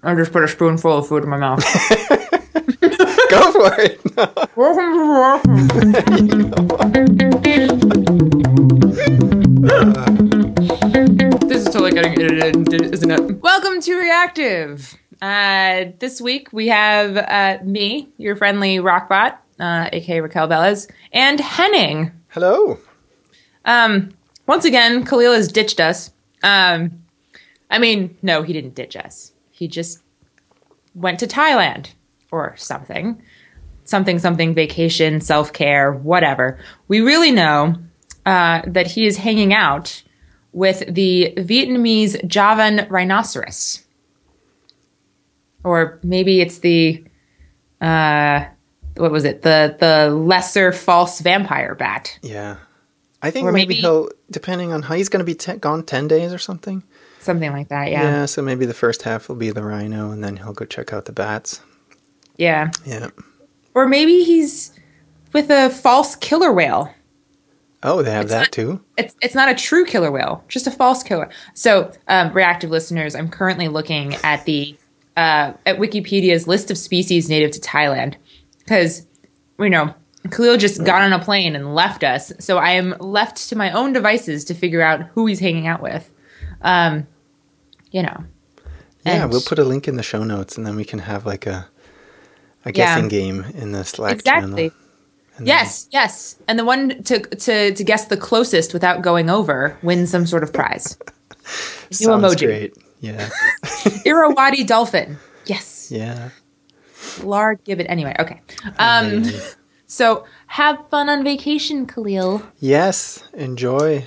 I just put a spoonful of food in my mouth. Go for it. this is totally getting edited, isn't it? Welcome to Reactive. Uh, this week we have uh, me, your friendly rockbot, uh, aka Raquel Velez, and Henning. Hello. Um, once again, Kahlil has ditched us. Um, I mean, no, he didn't ditch us. He just went to Thailand or something. Something, something, vacation, self care, whatever. We really know uh, that he is hanging out with the Vietnamese Javan rhinoceros. Or maybe it's the, uh, what was it? The, the lesser false vampire bat. Yeah. I think maybe, maybe- he'll, depending on how he's going to be te- gone 10 days or something. Something like that, Yeah. yeah. so maybe the first half will be the rhino and then he'll go check out the bats. Yeah. Yeah. Or maybe he's with a false killer whale. Oh, they have that not- too? It's it's not a true killer whale, just a false killer. So, um, reactive listeners, I'm currently looking at the uh, at Wikipedia's list of species native to Thailand because you know Kahlil just got on a plane and left us. So I am left to my own devices to figure out who he's hanging out with. Um, you know. Yeah, And- we'll put a link in the show notes and then we can have like a a Yeah. guessing game in the Slack Exactly. channel. And then- Yes, yes. And the one to to to guess the closest without going over wins some sort of prize. New emoji. great. Yeah. Irrawaddy dolphin. Yes. Yeah. Lar gibbon. Anyway, okay. Um Amazing. so have fun on vacation, Kahlil. yes, enjoy.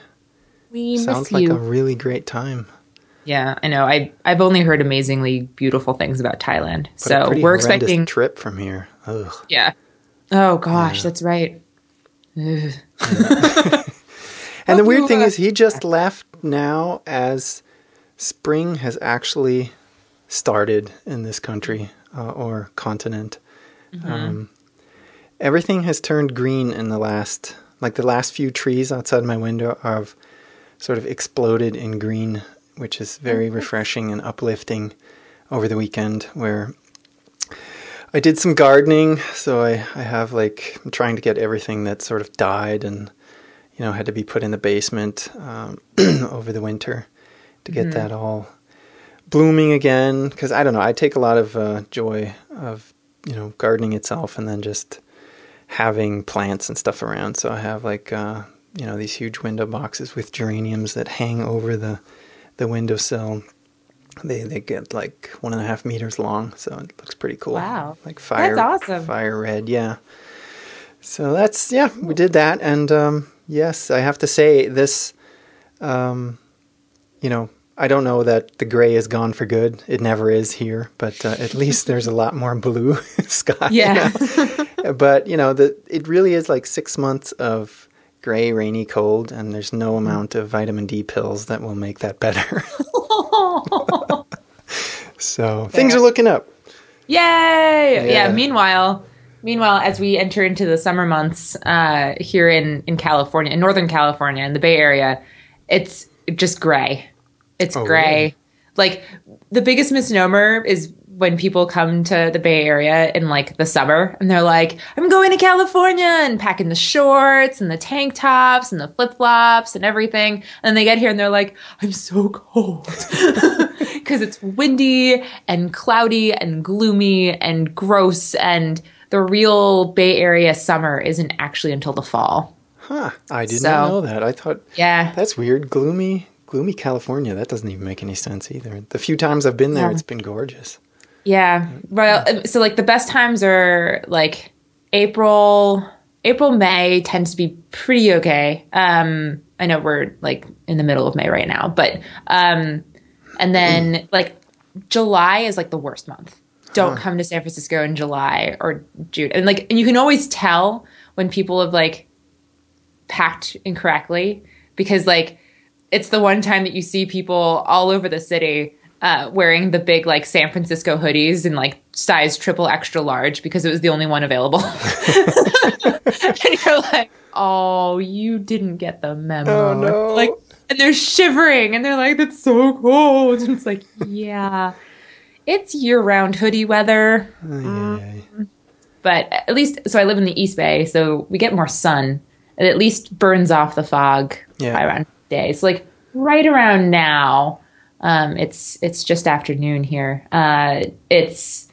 We Sounds like you. a really great time. yeah, I know. I I've only heard amazingly beautiful things about Thailand. But so we're expecting trip from here. Ugh. Yeah. Oh gosh, that's right. And the weird thing is, he just left now as spring has actually started in this country uh, or continent. Mm-hmm. Um, everything has turned green in the last, like the last few trees outside my window have sort of exploded in green, which is very refreshing and uplifting over the weekend where I did some gardening, so I, I have like I'm trying to get everything that sort of died and you know had to be put in the basement um, over the winter to get that all blooming again. Because I don't know, I take a lot of uh, joy of you know gardening itself, and then just having plants and stuff around. So I have like uh, you know these huge window boxes with geraniums that hang over the the windowsill. They they get like one and a half meters long, so it looks pretty cool. Wow. like fire awesome. fire red, yeah. So that's yeah, we did that, and um, yes, I have to say this. Um, you know, I don't know that the gray is gone for good. It never is here, but uh, at least there's a lot more blue sky. Yeah. but you know, the it really is like six months of gray, rainy, cold, and there's no amount of vitamin D pills that will make that better. so things are looking up. Yay! Yeah. Yeah. Meanwhile, meanwhile, as we enter into the summer months uh, here in in California, in Northern California, in the Bay Area, it's just gray. It's Oh, gray. really? Like the biggest misnomer is when people come to the Bay Area in like the summer and they're like, "I'm going to California and packing the shorts and the tank tops and the flip flops and everything," and they get here and they're like, "I'm so cold." because it's windy and cloudy and gloomy and gross and the real bay area summer isn't actually until the fall Huh. I did So- not know that. I thought yeah that's weird. Gloomy gloomy California. That doesn't even make any sense either. The few times I've been there, Yeah. it's been gorgeous. Yeah. Well uh, so like the best times are like april april may tends to be pretty okay. Um i know we're like in the middle of may right now but um and then like july is like the worst month. Don't come to san francisco in july or june. And like and you can always tell when people have like packed incorrectly because like it's the one time that you see people all over the city uh, wearing the big like San Francisco hoodies in like size triple extra large because it was the only one available. and you're like, oh, you didn't get the memo. Oh, no. Like, and they're shivering and they're like, that's so cold. And it's like, yeah, it's year-round hoodie weather. Ay, but at least so I live in the East Bay, so we get more sun. It at least burns off the fog Yeah. by around day. So like right around now, um, it's it's just afternoon here. Uh, it's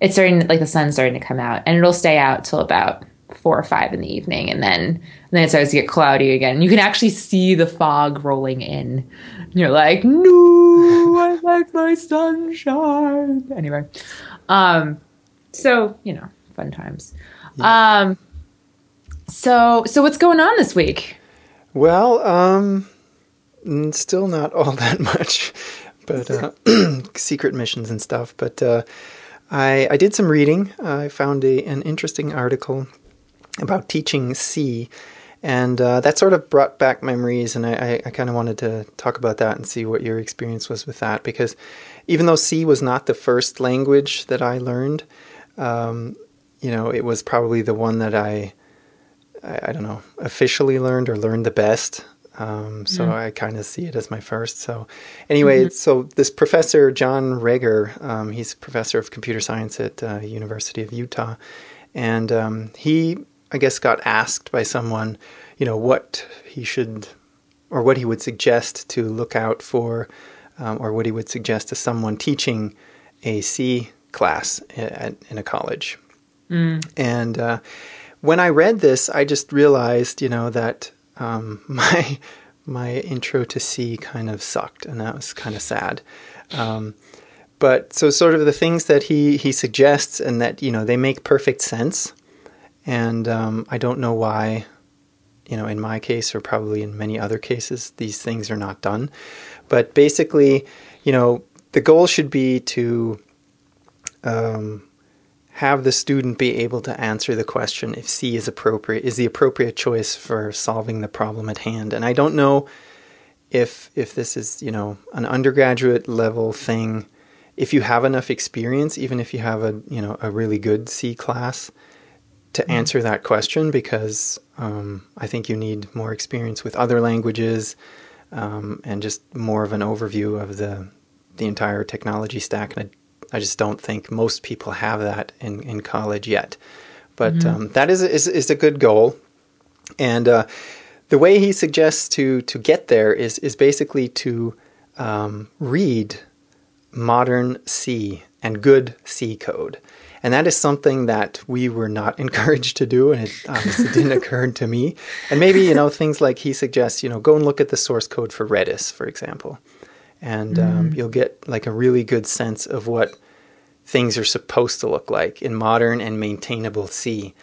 it's starting like the sun's starting to come out, and it'll stay out till about four or five in the evening, and then and then it starts to get cloudy again. You can actually see the fog rolling in. And you're like, no, I like my sunshine. Anyway, um, so you know, fun times. Um, so so what's going on this week? Well, um, still not all that much, but uh, secret missions and stuff. But uh, I I did some reading. I found a an interesting article about teaching C, and uh, that sort of brought back memories. And I I, kind of wanted to talk about that and see what your experience was with that because even though C was not the first language that I learned, um, you know, it was probably the one that I I, I don't know, officially learned or learned the best. Um, so I kind of see it as my first. So anyway, so this professor John Regehr, um, he's a professor of computer science at uh, University of Utah, and um, he, I guess, got asked by someone, you know, what he should or what he would suggest to look out for, um, or what he would suggest to someone teaching a C class at, in a college. And uh, when I read this, I just realized, you know, that um, my my intro to C kind of sucked, and that was kind of sad. Um, but so, sort of the things that he he suggests, and that you know, they make perfect sense. And um, I don't know why, you know, in my case or probably in many other cases, these things are not done. But basically, you know, the goal should be to um, have the student be able to answer the question if C is appropriate, is the appropriate choice for solving the problem at hand. And I don't know if if this is you know an undergraduate level thing. If you have enough experience, even if you have a you know a really good C class, to answer that question, because um, I think you need more experience with other languages um, and just more of an overview of the the entire technology stack. And I, I just don't think most people have that in, in college yet. But um, that is, is is a good goal, and uh, the way he suggests to to get there is is basically to um, read modern C and good C code. And that is something that we were not encouraged to do, and it obviously didn't occur to me. And maybe, you know, things like he suggests, you know, go and look at the source code for Redis, for example. And um, you'll get like a really good sense of what things are supposed to look like in modern and maintainable C.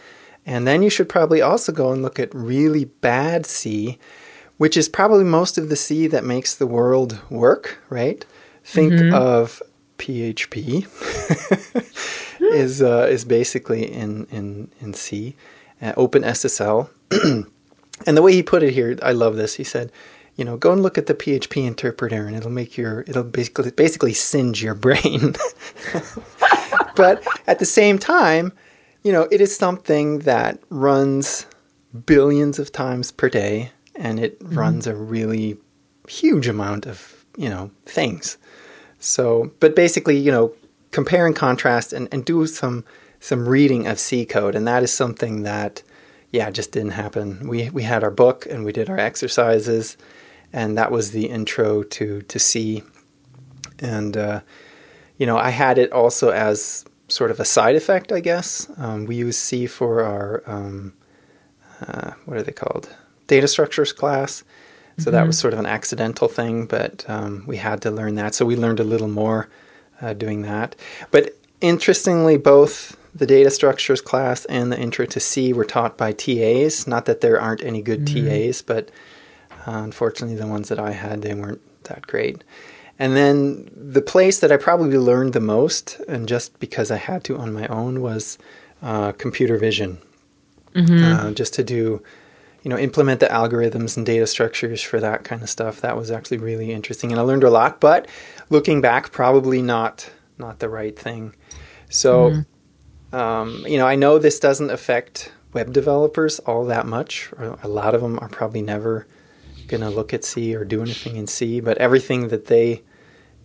And then you should probably also go and look at really bad C, which is probably most of the C that makes the world work, right? Think of PHP is uh, is basically in in in C, uh, OpenSSL, and the way he put it here, I love this. He said, you know, go and look at the PHP interpreter, and it'll make your it'll basically basically singe your brain. but at the same time, you know, it is something that runs billions of times per day, and it mm-hmm. runs a really huge amount of you know things. So, but basically, you know, compare and contrast and, and do some some reading of C code, and that is something that, yeah, just didn't happen. We we had our book and we did our exercises, and that was the intro to to C. And uh, you know, I had it also as sort of a side effect, I guess. Um, we use C for our um, uh, what are they called? Data structures class. So that was sort of an accidental thing, but um, we had to learn that. So we learned a little more uh, doing that. But interestingly, both the data structures class and the intro to C were taught by TAs. Not that there aren't any good TAs, but uh, unfortunately, the ones that I had, they weren't that great. And then the place that I probably learned the most, and just because I had to on my own, was uh, computer vision. Uh, just to do you know, implement the algorithms and data structures for that kind of stuff. That was actually really interesting, and I learned a lot. But looking back, probably not not the right thing. So, um, you know, I know this doesn't affect web developers all that much. Or a lot of them are probably never going to look at C or do anything in C. But everything that they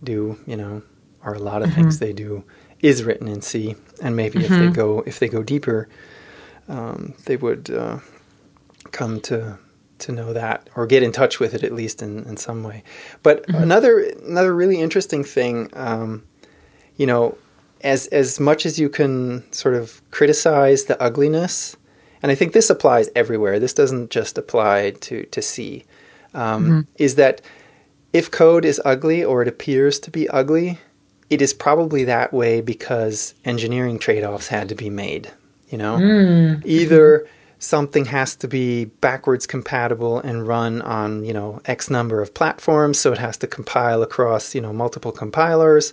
do, you know, or a lot of things they do is written in C. And maybe if they go if they go deeper, um, they would uh, come to to know that or get in touch with it at least in, in some way. But another another really interesting thing, um, you know, as as much as you can sort of criticize the ugliness, and I think this applies everywhere. This doesn't just apply to to C. Um, Is that if code is ugly or it appears to be ugly, it is probably that way because engineering trade-offs had to be made. You know, either something has to be backwards compatible and run on you know x number of platforms so it has to compile across you know multiple compilers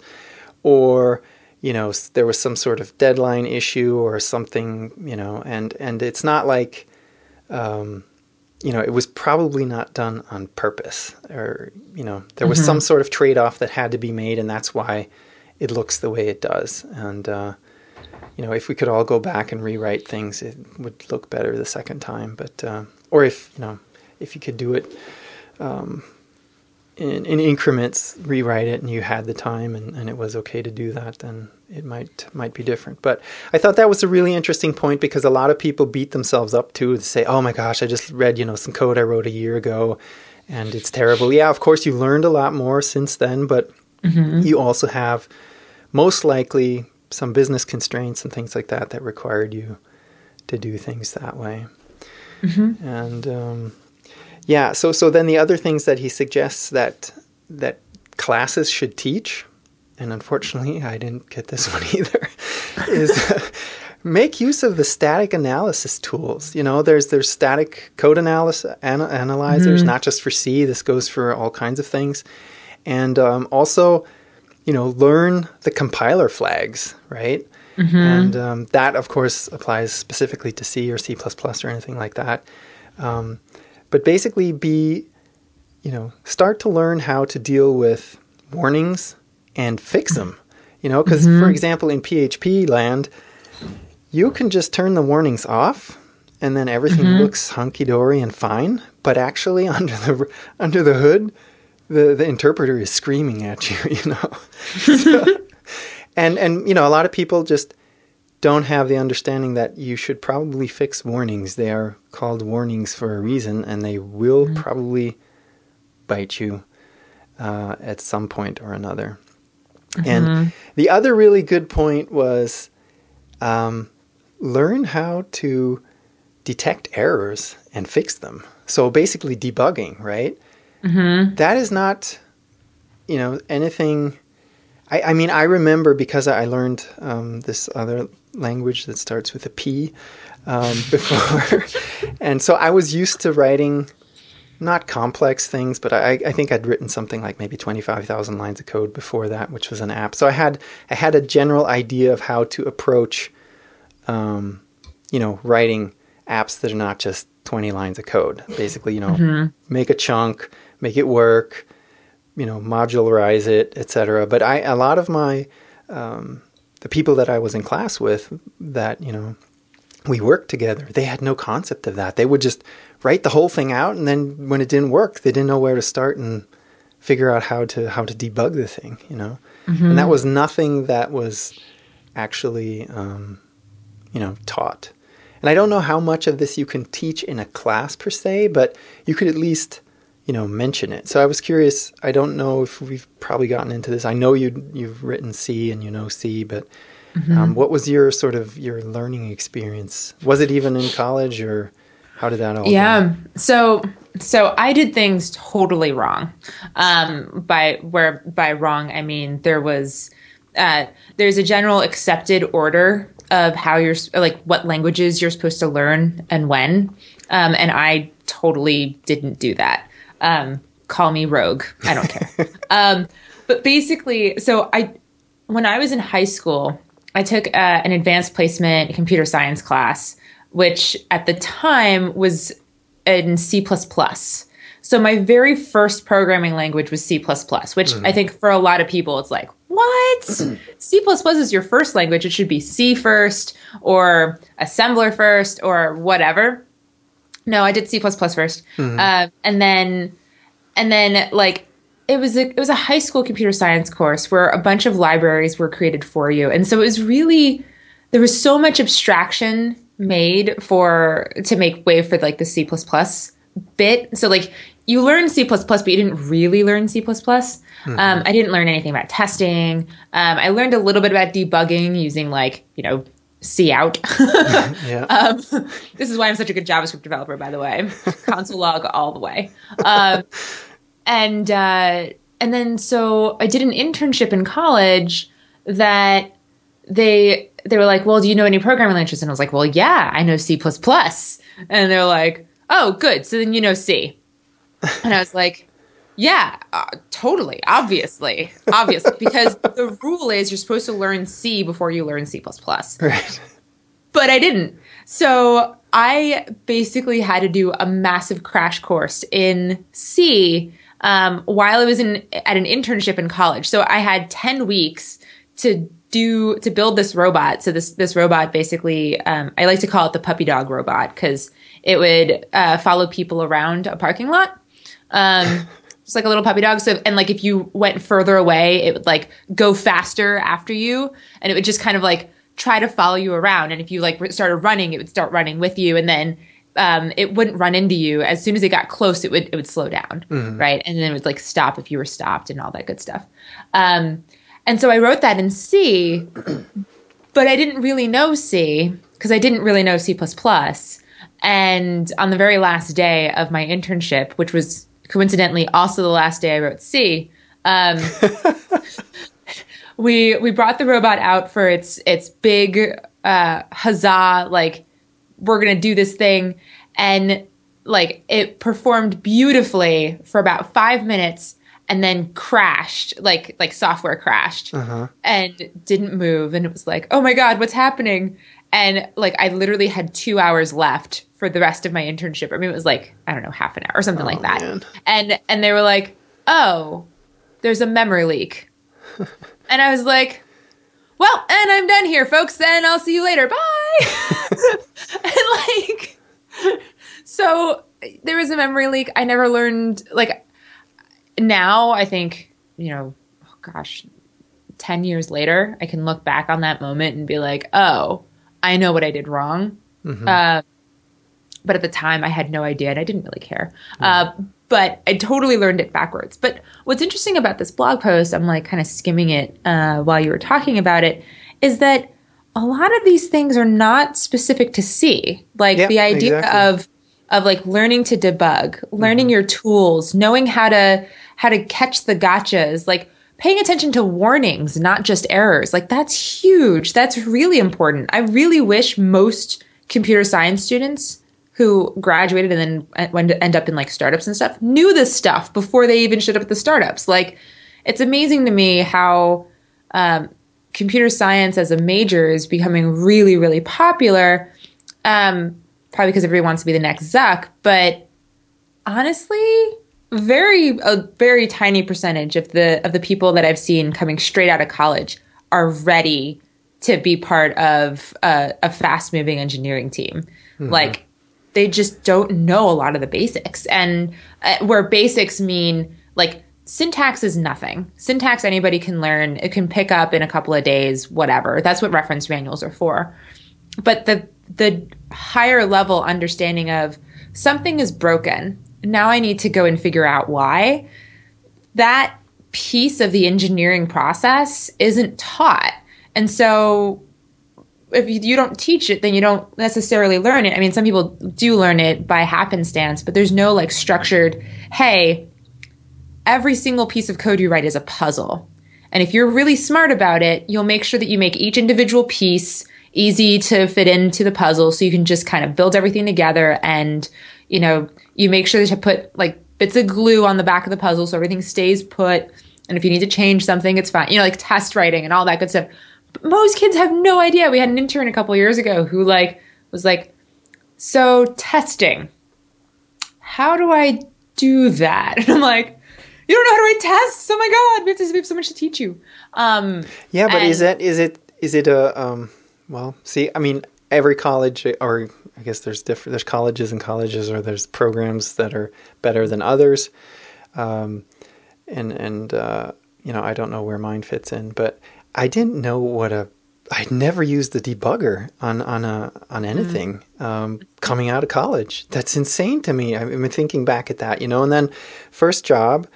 or you know there was some sort of deadline issue or something you know and and it's not like um, you know it was probably not done on purpose or you know there was some sort of trade-off that had to be made and that's why it looks the way it does and uh, you know, if we could all go back and rewrite things, it would look better the second time. But uh, or if you know, if you could do it um, in, in increments, rewrite it, and you had the time, and, and it was okay to do that, then it might might be different. But I thought that was a really interesting point because a lot of people beat themselves up too to say, "Oh my gosh, I just read you know some code I wrote a year ago, and it's terrible." Yeah, of course you learned a lot more since then, but you also have most likely some business constraints and things like that that required you to do things that way. And um, yeah, so so then the other things that he suggests that that classes should teach, and unfortunately I didn't get this one either, is make use of the static analysis tools. You know, there's there's static code analysis an- analyzers, not just for C. This goes for all kinds of things, and um, also you know, learn the compiler flags, right? And um, that, of course, applies specifically to C or C or anything like that. Um, but basically, be, you know, start to learn how to deal with warnings and fix them. You know, because for mm-hmm. example, in PHP land, you can just turn the warnings off and then everything mm-hmm. looks hunky dory and fine. But actually, under the under the hood, the the interpreter is screaming at you. You know, So- and and you know a lot of people just don't have the understanding that you should probably fix warnings. They are called warnings for a reason, and they will probably bite you uh, at some point or another. And the other really good point was um, learn how to detect errors and fix them. So basically, debugging, right? That is not, you know, anything. I, I mean, I remember because I learned um, this other language that starts with a P um, before, and so I was used to writing not complex things, but I, I think I'd written something like maybe twenty five thousand lines of code before that, which was an app. So I had I had a general idea of how to approach, um, you know, writing apps that are not just twenty lines of code. Basically, you know, make a chunk, make it work, you know, modularize it, etc. But I a lot of my um, the people that I was in class with that you know we worked together. They had no concept of that. They would just write the whole thing out, and then when it didn't work, they didn't know where to start and figure out how to how to debug the thing. You know, and that was nothing that was actually um, you know taught. And I don't know how much of this you can teach in a class per se, but you could at least you know mention it. So I was curious. I don't know if we've probably gotten into this. I know you you've written C and you know C, but um, what was your sort of your learning experience? Was it even in college, or how did that all? go? Yeah. So so I did things totally wrong. Um, by where by wrong I mean there was uh, there's a general accepted order of how you're like what languages you're supposed to learn and when, um, and I totally didn't do that. Um, call me rogue. I don't care. um, but basically, so I when I was in high school, I took uh, an advanced placement computer science class, which at the time was in C. So my very first programming language was C++, which I think for a lot of people it's like, what? C++ is your first language. It should be C first or assembler first or whatever. No, I did C++ 1st Uh, and then and then like it was a it was a high school computer science course where a bunch of libraries were created for you, and so it was really there was so much abstraction made for to make way for like the C bit. So like you learned C but you didn't really learn C Mm-hmm. Um, I didn't learn anything about testing. Um, I learned a little bit about debugging using like you know C out. yeah. Um, this is why I'm such a good JavaScript developer, by the way. Console log all the way. Um, and uh, and then so I did an internship in college that they they were like, "Well, do you know any programming languages?" And I was like, "Well, yeah, I know C++." And they're like, "Oh, good. So then you know C." And I was like, "Yeah, uh, totally, obviously, obviously, because the rule is you're supposed to learn C before you learn C++." Right. But I didn't. So I basically had to do a massive crash course in C um, while I was in at an internship in college. So I had ten weeks to do to build this robot. So this this robot basically, um, I like to call it the puppy dog robot because it would uh, follow people around a parking lot. Um, just like a little puppy dog. So, and like if you went further away, it would like go faster after you, and it would just kind of like try to follow you around. And if you like started running, it would start running with you, and then um, it wouldn't run into you. As soon as it got close, it would it would slow down, mm-hmm. right? And then it would like stop if you were stopped and all that good stuff. Um, and so I wrote that in C, but I didn't really know C because I didn't really know C++. And on the very last day of my internship, which was coincidentally also the last day I wrote C, um, we we brought the robot out for its its big uh, huzzah like we're gonna do this thing. And like it performed beautifully for about five minutes and then crashed like like software crashed uh-huh. and didn't move. And it was like oh my god what's happening? And like i literally had two hours left for the rest of my internship i mean it was like i don't know half an hour or something oh, like that man. and and they were like oh there's a memory leak and i was like well, and I'm done here, folks. Then I'll see you later. Bye. and like, so there was a memory leak. I never learned, like, now I think, you know, oh gosh, 10 years later, I can look back on that moment and be like, oh, I know what I did wrong. Mm-hmm. Uh, but at the time, I had no idea and I didn't really care. Uh, but I totally learned it backwards. But what's interesting about this blog post, I'm like kind of skimming it uh, while you were talking about it, is that a lot of these things are not specific to C. Like the idea exactly. of of like learning to debug, learning mm-hmm. your tools, knowing how to how to catch the gotchas, like paying attention to warnings, not just errors. Like that's huge. That's really important. I really wish most computer science students who graduated and then went to end up in like startups and stuff knew this stuff before they even showed up at the startups. Like, it's amazing to me how um, computer science as a major is becoming really, really popular. Um, probably because everybody wants to be the next Zuck, but honestly, very a very tiny percentage of the of the people that I've seen coming straight out of college are ready to be part of a, a fast moving engineering team. Mm-hmm. Like they just don't know a lot of the basics. And uh, where basics mean like syntax is nothing. Syntax anybody can learn. It can pick up in a couple of days, whatever. That's what reference manuals are for. But the the higher level understanding of something is broken. Now I need to go and figure out why. That piece of the engineering process isn't taught. And so if you don't teach it, then you don't necessarily learn it. I mean, some people do learn it by happenstance, but there's no like structured, hey, every single piece of code you write is a puzzle. And if you're really smart about it, you'll make sure that you make each individual piece easy to fit into the puzzle so you can just kind of build everything together and, you know, you make sure to put like bits of glue on the back of the puzzle so everything stays put. And if you need to change something, it's fine. You know, like test writing and all that good stuff most kids have no idea. We had an intern a couple years ago who like was like, "So testing, how do I do that?" And I'm like, "You don't know how to write tests? Oh my god, we have, to, we have so much to teach you." Um, yeah, but and, is that is it is it a um, well? See, I mean, every college or I guess there's different there's colleges and colleges or there's programs that are better than others. Um, and and uh, you know I don't know where mine fits in, but I didn't know what a I'd never used the debugger on on a on anything um, coming out of college. That's insane to me. I've been thinking back at that, you know. And then first job,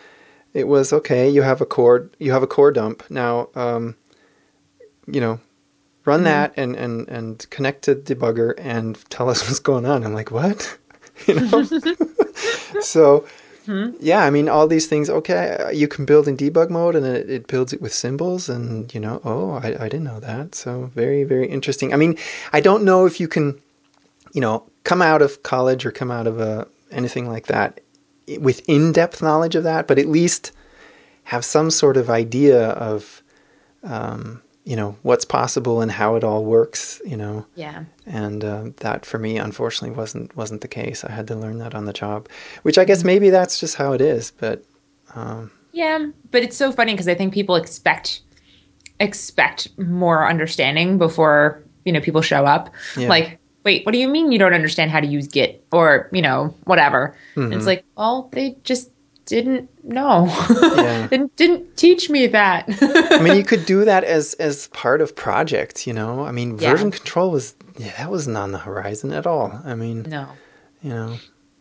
it was okay. You have a core you have a core dump now. Um, you know, run that and and and connect to the debugger and tell us what's going on. I'm like, what? you know. so yeah, I mean, all these things, okay, you can build in debug mode and it, it builds it with symbols. And, you know, oh, I, I didn't know that. So very, very interesting. I mean, I don't know if you can, you know, come out of college or come out of a, anything like that with in depth knowledge of that, but at least have some sort of idea of, um, you know, what's possible and how it all works, you know. Yeah. And uh, that for me, unfortunately, wasn't wasn't the case. I had to learn that on the job, which I guess maybe that's just how it is. But um, Yeah, but it's so funny because I think people expect expect more understanding before you know people show up. Yeah. Like, wait, what do you mean you don't understand how to use Git or you know whatever? And it's like, well, they just didn't know. Yeah. and didn't teach me that. I mean, you could do that as as part of projects, you know. I mean, Yeah. version control was yeah, that wasn't on the horizon at all. I mean, no, you know,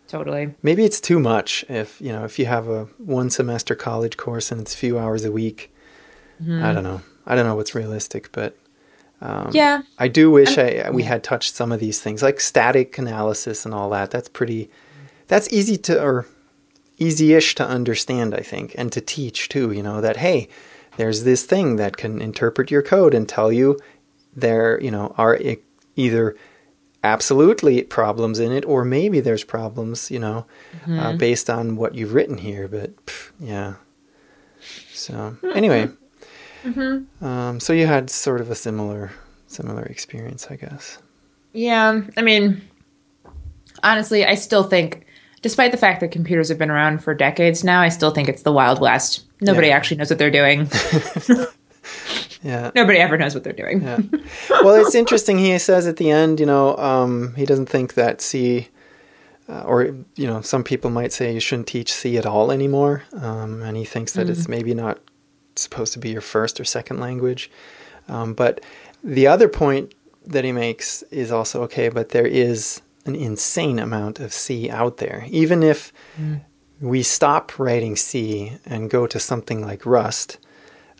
totally. maybe it's too much if you know if you have a one semester college course and it's a few hours a week. I don't know. I don't know what's realistic, but um, yeah, I do wish I we had touched some of these things like static analysis and all that. That's pretty that's easy to or easy-ish to understand, I think, and to teach too, you know, that hey, there's this thing that can interpret your code and tell you there, you know, are either absolutely problems in it or maybe there's problems, you know, uh, based on what you've written here, but pff, yeah. So, anyway, um, so you had sort of a similar similar experience, I guess. yeah. I mean, honestly, I still think, despite the fact that computers have been around for decades now, I still think it's the Wild West. Nobody Yeah. actually knows what they're doing. Yeah. Nobody ever knows what they're doing. Yeah. well, it's interesting. He says at the end, you know, um, he doesn't think that C, uh, or you know, some people might say you shouldn't teach C at all anymore, um, and he thinks that it's maybe not supposed to be your first or second language. Um, but the other point that he makes is also okay, but there is an insane amount of C out there, even if we stop writing C and go to something like Rust.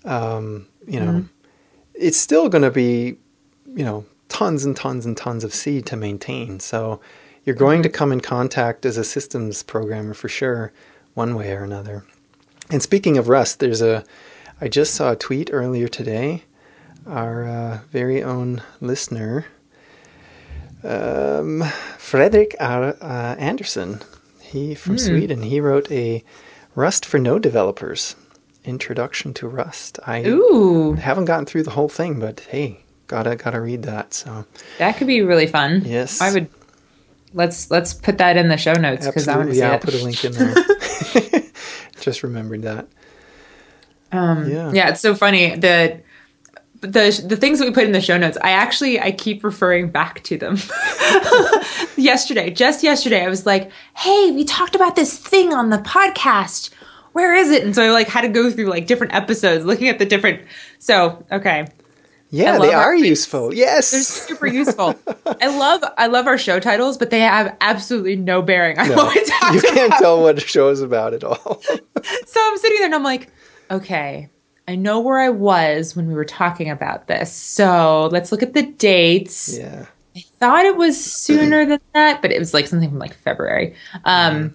Um, you know, it's still going to be, you know, tons and tons and tons of C to maintain. So you're going to come in contact as a systems programmer for sure, one way or another. And speaking of Rust, there's a, I just saw a tweet earlier today. Our uh, very own listener, um, Frederick R. Uh, Anderson, he from Sweden, he wrote a Rust for Node developers introduction to Rust. I Ooh, haven't gotten through the whole thing, but hey, gotta gotta read that. So that could be really fun. Yes. I would. Let's let's put that in the show notes because I want to see yeah, I'll put a link in there. Just remembered that. Um, Yeah. yeah. it's so funny. The the the things that we put in the show notes, I actually I keep referring back to them. yesterday, just yesterday, I was like, "Hey, we talked about this thing on the podcast. Where is it?" And so I like had to go through like different episodes, looking at the different. So okay, Yeah, they are links. useful. Yes. they're super useful. I love I love our show titles, but they have absolutely no bearing on what we talked you can't about. tell what a show is about at all. So I'm sitting there and I'm like, okay, I know where I was when we were talking about this. So let's look at the dates. yeah. I thought it was sooner than that, but it was like something from like February. Um,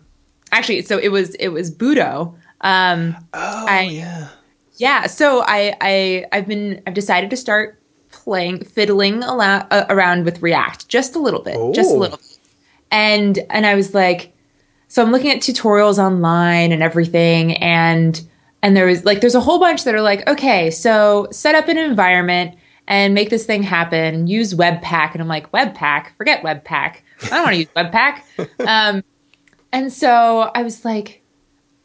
actually, so it was it was Budo. Um, Oh I- yeah. yeah, so I I I've been I've decided to start playing fiddling a lot, uh, around with React just a little bit, just a Oh. little. Bit. And and I was like, so I'm looking at tutorials online and everything, and and there was like there's a whole bunch that are like, okay, so set up an environment and make this thing happen. Use Webpack, and I'm like, Webpack, forget Webpack. I don't want to use Webpack. Um, and so I was like,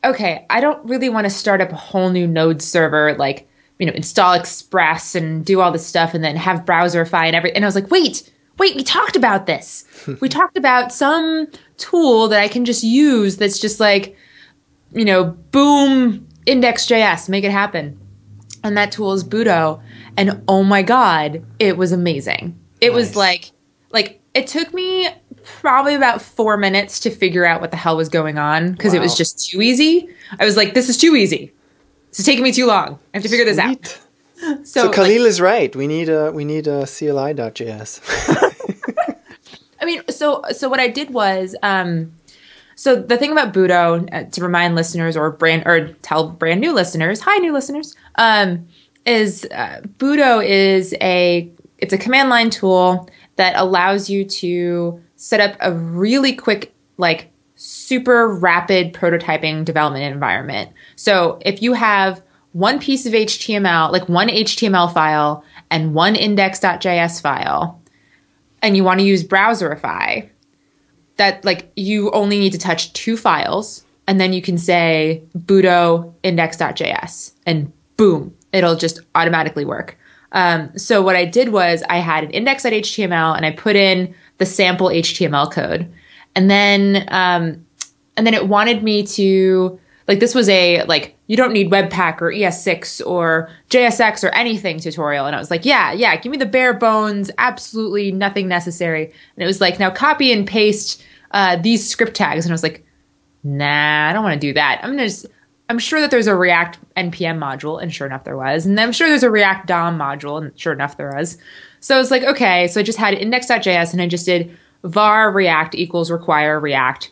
okay, I don't really want to start up a whole new node server, like, you know, install Express and do all this stuff and then have Browserify and every and I was like, wait, wait, we talked about this. we talked about some tool that I can just use that's just like, you know, boom, index.js, make it happen. And that tool is Budo. And oh my God, it was amazing. It was like, like it took me probably about four minutes to figure out what the hell was going on because it was just too easy. I was like, this is too easy. This is taking me too long. I have to figure this out. Sweet. So, So like, Kahlil is right. We need a we need a CLI.js. I mean, so so what I did was, um, so the thing about Budo, uh, to remind listeners or brand or tell brand new listeners, hi new listeners, um, is uh, Budo is a it's a command line tool that allows you to set up a really quick like super rapid prototyping development environment. So if you have one piece of HTML, like one HTML file and one index.js file, and you want to use Browserify, that like you only need to touch two files and then you can say budo index.js and boom, it'll just automatically work. Um, so what I did was I had an index.html and I put in the sample HTML code. And then um, and then it wanted me to like this was a like you don't need webpack or es6 or jsx or anything tutorial. And i was like yeah yeah give me the bare bones absolutely nothing necessary. And it was like now copy and paste uh, these script tags. And i was like nah i don't want to do that. I'm gonna just i'm sure that there's a react npm module and sure enough there was. And i'm sure there's a react dom module and sure enough there was. So i was like okay so i just had index.js and i just did var react equals require react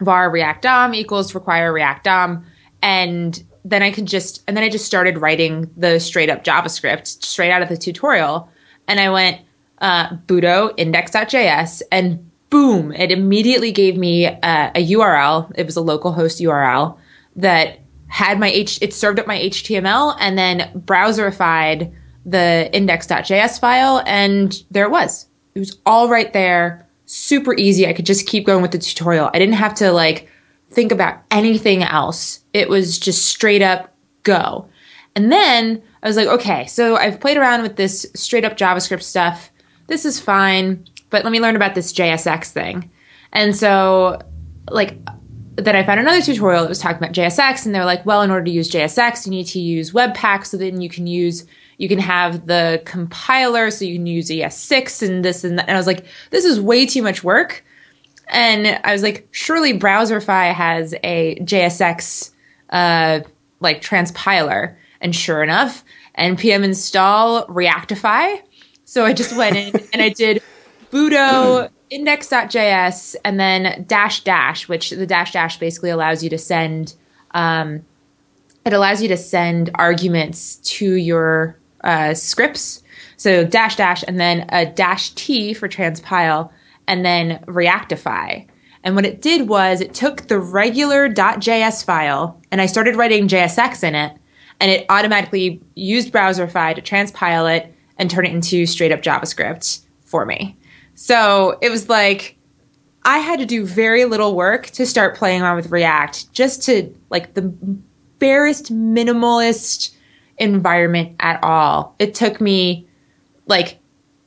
var react dom equals require react dom. And then i could just and then i just started writing the straight up javascript straight out of the tutorial. And i went uh, budo index.js and boom it immediately gave me a, a url it was a localhost url that had my h it served up my html and then browserified the index.js file and there it was. It was all right there super easy. I could just keep going with the tutorial. I didn't have to like think about anything else. It was just straight up go. And then I was like, okay, so I've played around with this straight up JavaScript stuff. This is fine, but let me learn about this JSX thing. And so, like, then I found another tutorial that was talking about JSX, and they're like, well, in order to use JSX, you need to use Webpack, so then you can use you can have the compiler, so you can use ES6 and this and that. And I was like, this is way too much work. And I was like, surely Browserify has a JSX uh, like transpiler. And sure enough, npm install Reactify. So I just went in and I did budo index.js and then dash dash, which the dash dash basically allows you to send um, it allows you to send arguments to your uh, scripts. So dash dash and then a dash T for transpile and then reactify. And what it did was it took the regular .js file and I started writing JSX in it and it automatically used Browserify to transpile it and turn it into straight up JavaScript for me. So it was like I had to do very little work to start playing around with React just to like the barest minimalist environment at all. It took me like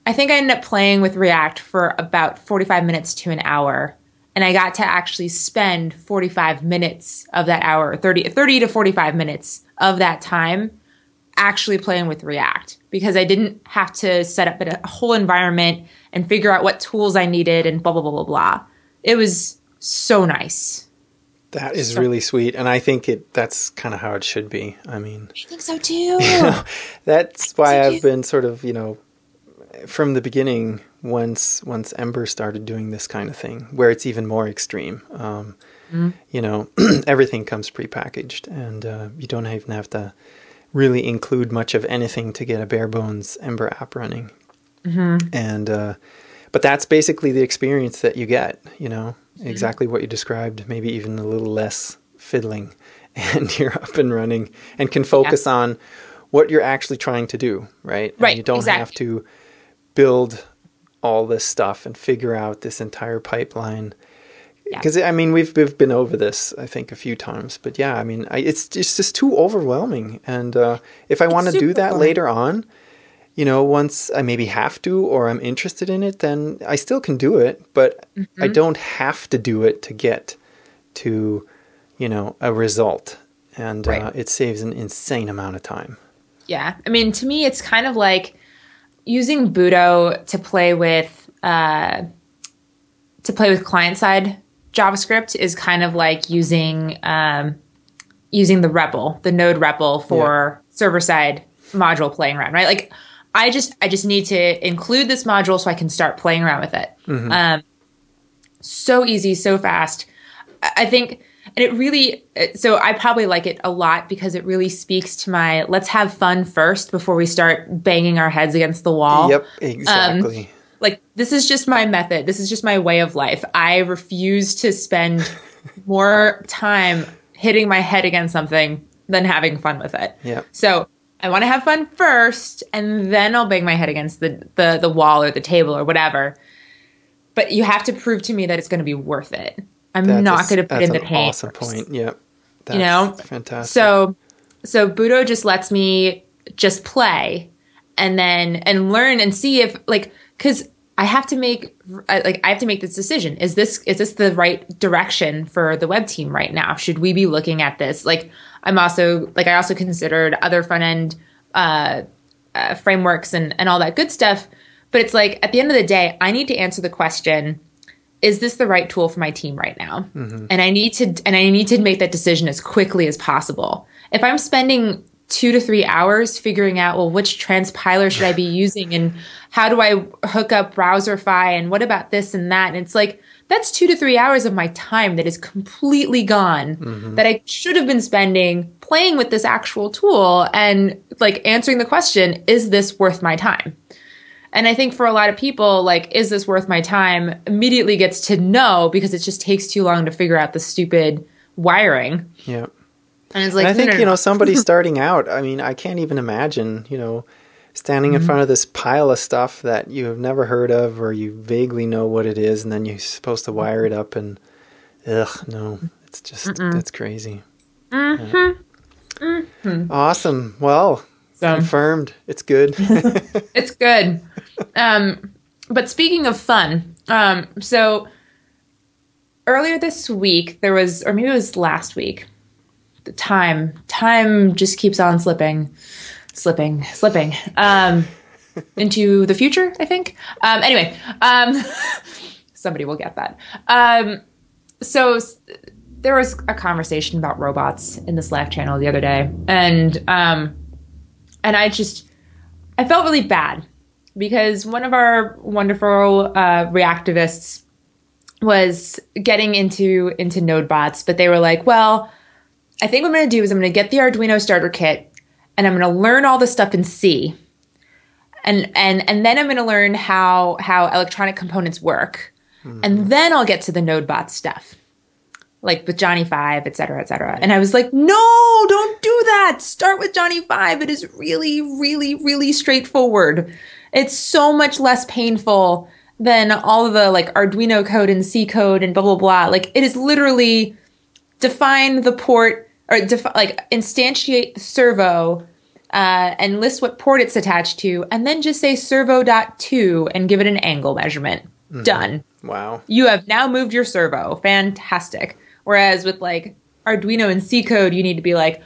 I think I ended up playing with React for about 45 minutes to an hour. And I got to actually spend 45 minutes of that hour, 30, 30 to 45 minutes of that time actually playing with React because I didn't have to set up a whole environment and figure out what tools I needed and blah, blah, blah, blah, blah. It was so nice. That is really sweet, and I think it that's kind of how it should be. I mean, I think so too. that's why So I've you- been sort of you know from the beginning. Once once Ember started doing this kind of thing, where it's even more extreme, um, you know, everything comes prepackaged, and uh, you don't even have to really include much of anything to get a bare bones Ember app running. And uh, but that's basically the experience that you get. You know, exactly what you described. Maybe even a little less fiddling, and you're up and running and can focus on what you're actually trying to do. Right. And Right, you don't have to build all this stuff and figure out this entire pipeline. Yeah. Because I mean, we've we've been over this I think a few times, but yeah, I mean, I, it's it's just too overwhelming. And uh, if I want to do that later on, you know, once I maybe have to or I'm interested in it, then I still can do it, but I Mm-hmm. don't have to do it to get to, you know, a result. and Right. uh, it saves an insane amount of time. Yeah. I mean, to me, it's kind of like using Budo to play with uh, to play with client side JavaScript is kind of like using um, using the REPL, the Node REPL for server side module playing around, right? Like, I just I just need to include this module so I can start playing around with it. Um, so easy, so fast. I think, and it really, so I probably like it a lot because it really speaks to my let's have fun first before we start banging our heads against the wall. Yep, exactly. Like, this is just my method. This is just my way of life. I refuse to spend more time hitting my head against something than having fun with it. Yep. So I want to have fun first, and then I'll bang my head against the, the, the wall or the table or whatever. But you have to prove to me that it's going to be worth it. I'm That's not going to put in that's the an pain. Awesome first, point. Yep. That's You know, fantastic. So, so Budo just lets me just play, and then and learn and see if like because I have to make like I have to make this decision. Is this is this the right direction for the web team right now? Should we be looking at this? Like I'm also like I also considered other front end uh, uh, frameworks and and all that good stuff. But it's like at the end of the day, I need to answer the question: Is this the right tool for my team right now? And I need to and I need to make that decision as quickly as possible. If I'm spending two to three hours figuring out well which transpiler should I be using and how do I hook up Browserify and what about this and that, and it's like that's two to three hours of my time that is completely gone mm-hmm. that I should have been spending playing with this actual tool and like answering the question, is this worth my time? And I think for a lot of people, like, is this worth my time? Immediately gets to no because it just takes too long to figure out the stupid wiring. Yep. And it's like, and I no, think no, you know somebody starting out. I mean, I can't even imagine you know standing Mm-hmm. in front of this pile of stuff that you have never heard of or you vaguely know what it is, and then you're supposed to wire it up and ugh, no, it's just it's crazy. Mm-hmm. Awesome. Well, So- confirmed. It's good. it's good. Um, but speaking of fun, um, so earlier this week there was, or maybe it was last week. The time, time just keeps on slipping, slipping, slipping um, into the future. I think. Um, anyway, um, somebody will get that. Um, so there was a conversation about robots in the Slack channel the other day, and um, and I just I felt really bad because one of our wonderful uh, reactivists was getting into into node bots, but they were like, well, I think what I'm going to do is I'm going to get the Arduino starter kit and I'm going to learn all the stuff in C. And and and then I'm going to learn how how electronic components work. Mm-hmm. And then I'll get to the node bot stuff. Like with Johnny 5, et cetera, et cetera. And I was like, no, don't do that. Start with Johnny 5. It is really, really, really straightforward. It's so much less painful than all of the like Arduino code and C code and blah, blah, blah. Like it is literally define the port or defi- like instantiate the servo uh, and list what port it's attached to, and then just say servo.to and give it an angle measurement. Done. wow. You have now moved your servo. Fantastic. Whereas with like Arduino and C code, you need to be like,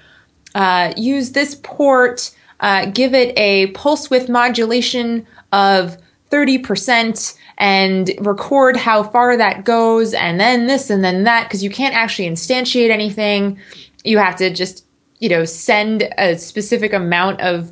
uh, use this port, uh, give it a pulse width modulation of 30% and record how far that goes, and then this and then that, because you can't actually instantiate anything. You have to just, you know, send a specific amount of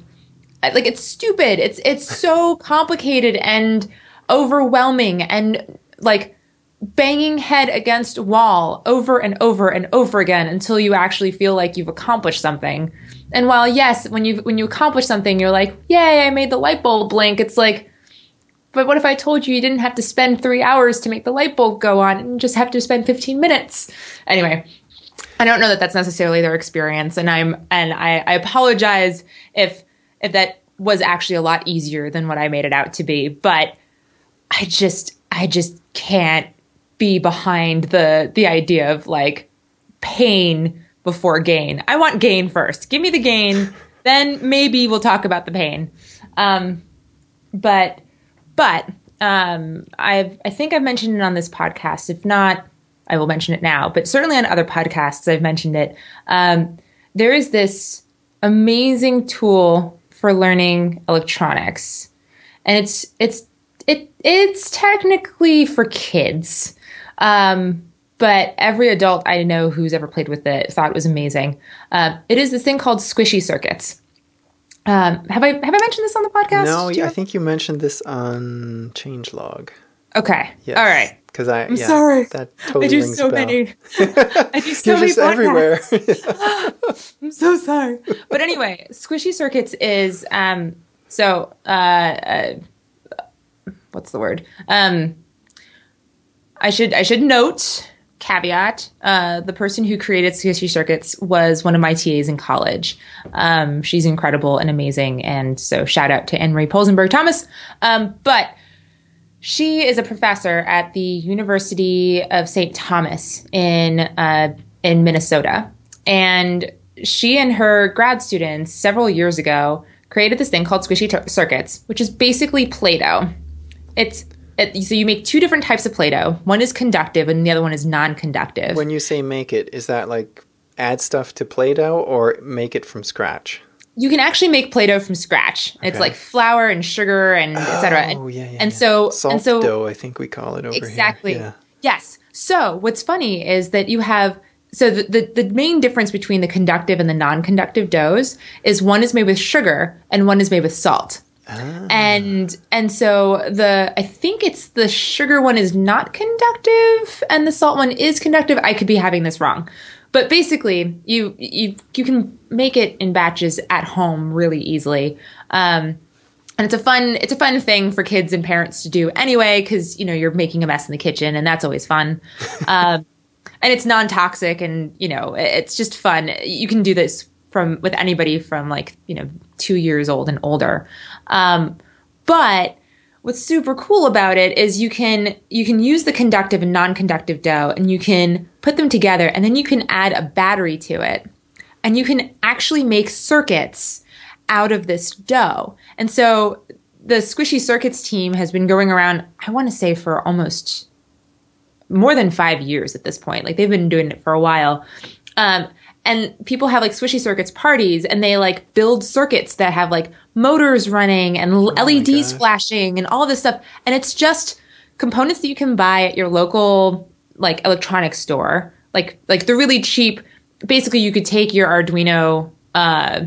like it's stupid. It's it's so complicated and overwhelming and like banging head against wall over and over and over again until you actually feel like you've accomplished something. And while yes, when you when you accomplish something, you're like, "Yay, I made the light bulb blink." It's like but what if I told you you didn't have to spend 3 hours to make the light bulb go on and just have to spend 15 minutes? Anyway, I don't know that that's necessarily their experience, and I'm and I, I apologize if if that was actually a lot easier than what I made it out to be. But I just I just can't be behind the the idea of like pain before gain. I want gain first. Give me the gain, then maybe we'll talk about the pain. Um, but but um, I've I think I've mentioned it on this podcast. If not, I will mention it now. But certainly on other podcasts, I've mentioned it. Um, there is this amazing tool for learning electronics, and it's it's it it's technically for kids. Um, but every adult I know who's ever played with it thought it was amazing. Uh, it is this thing called squishy circuits. Um, have I have I mentioned this on the podcast? No, I think you mentioned this on Changelog. Okay. Yes. All right. Because I, I'm yeah, sorry. That totally I do so many. I do so You're many just podcasts. everywhere. I'm so sorry. But anyway, squishy circuits is um so uh, uh what's the word? Um I should I should note caveat uh the person who created squishy circuits was one of my TAs in college. Um she's incredible and amazing and so shout out to AnnMarie Polsenberg Thomas. Um but she is a professor at the University of St. Thomas in uh, in Minnesota, and she and her grad students several years ago created this thing called squishy Tur- circuits, which is basically Play-Doh. It's it, so you make two different types of Play-Doh. One is conductive, and the other one is non-conductive. when you say make it, is that like add stuff to Play-Doh or make it from scratch? You can actually make Play-Doh from scratch. It's like flour and sugar and etc. Oh, yeah, yeah. And yeah. so Salt and so dough, I think we call it over exactly here. Exactly. Yes so what's funny is that you have so the, the, the main difference between the conductive and the non-conductive doughs is one is made with sugar and one is made with salt Ah. and and so the i think it's the sugar one is not conductive and the salt one is conductive i could be having this wrong but basically you you you can make it in batches at home really easily. Um, and it's a fun it's a fun thing for kids and parents to do anyway because you know you're making a mess in the kitchen and that's always fun. Um, and it's non-toxic and you know it's just fun. You can do this from with anybody from like you know two years old and older. Um, but what's super cool about it is you can you can use the conductive and non-conductive dough and you can put them together and then you can add a battery to it and you can actually make circuits out of this dough. And so the Squishy Circuits team has been going around, I want to say, for almost more than five years at this point. Like they've been doing it for a while. Um, and people have like Squishy Circuits parties and they like build circuits that have like motors running and l- LEDs flashing and all this stuff. And it's just components that you can buy at your local like electronics store. Like like the really cheap basically you could take your Arduino uh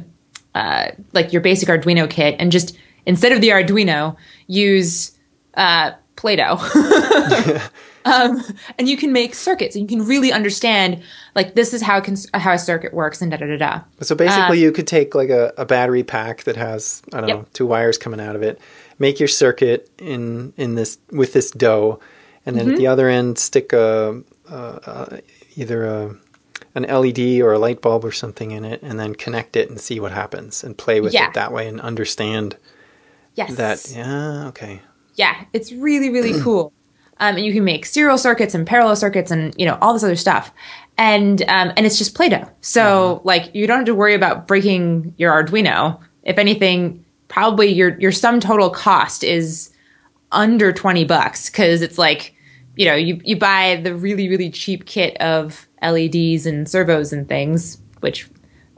uh like your basic Arduino kit and just instead of the Arduino use uh Play-Doh. um, and you can make circuits and you can really understand like this is how can how a circuit works and da da da da. So basically, you could take like a, a battery pack that has I don't Yep. know two wires coming out of it, make your circuit in in this with this dough, and then at Mm-hmm. the other end stick a, a, a either a an LED or a light bulb or something in it, and then connect it and see what happens and play with Yeah. it that way and understand Yes. that. Yeah, okay. Yeah, it's really really cool. Um, and you can make serial circuits and parallel circuits and you know all this other stuff, and um, and it's just Play-Doh. So like you don't have to worry about breaking your Arduino. If anything, probably your your sum total cost is under 20 bucks because it's like you know you, you buy the really really cheap kit of leds and servos and things which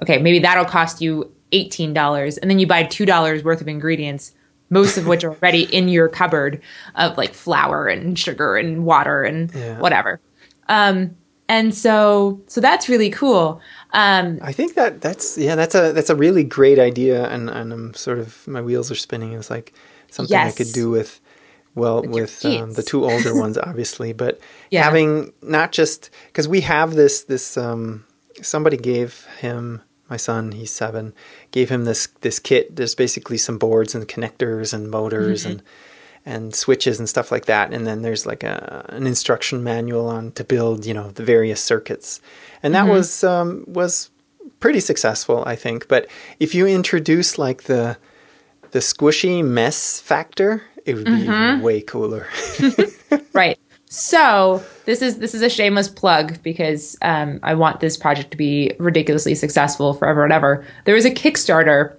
okay maybe that'll cost you $18 and then you buy $2 worth of ingredients most of which are already in your cupboard of like flour and sugar and water and Yeah. whatever um, and so so that's really cool um, I think that that's yeah that's a that's a really great idea, and and I'm sort of my wheels are spinning. It's like something I could do with well your with um, the two older ones, obviously, but Yeah. having not just because we have this this um, somebody gave him my son he's seven gave him this this kit. There's basically some boards and connectors and motors Mm-hmm. and and switches and stuff like that. And then there's like a an instruction manual on to build, you know, the various circuits. And that was um, was pretty successful, I think. But if you introduce like the the squishy mess factor, it would be way cooler. right so this is this is a shameless plug because um, i want this project to be ridiculously successful forever and ever there is a kickstarter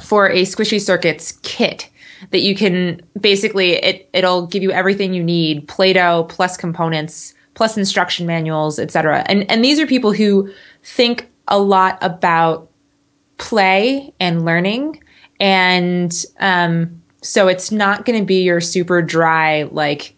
for a squishy circuits kit that you can basically it it'll give you everything you need play-doh plus components plus instruction manuals etc and and these are people who think a lot about play and learning. And um, so it's not going to be your super dry, like,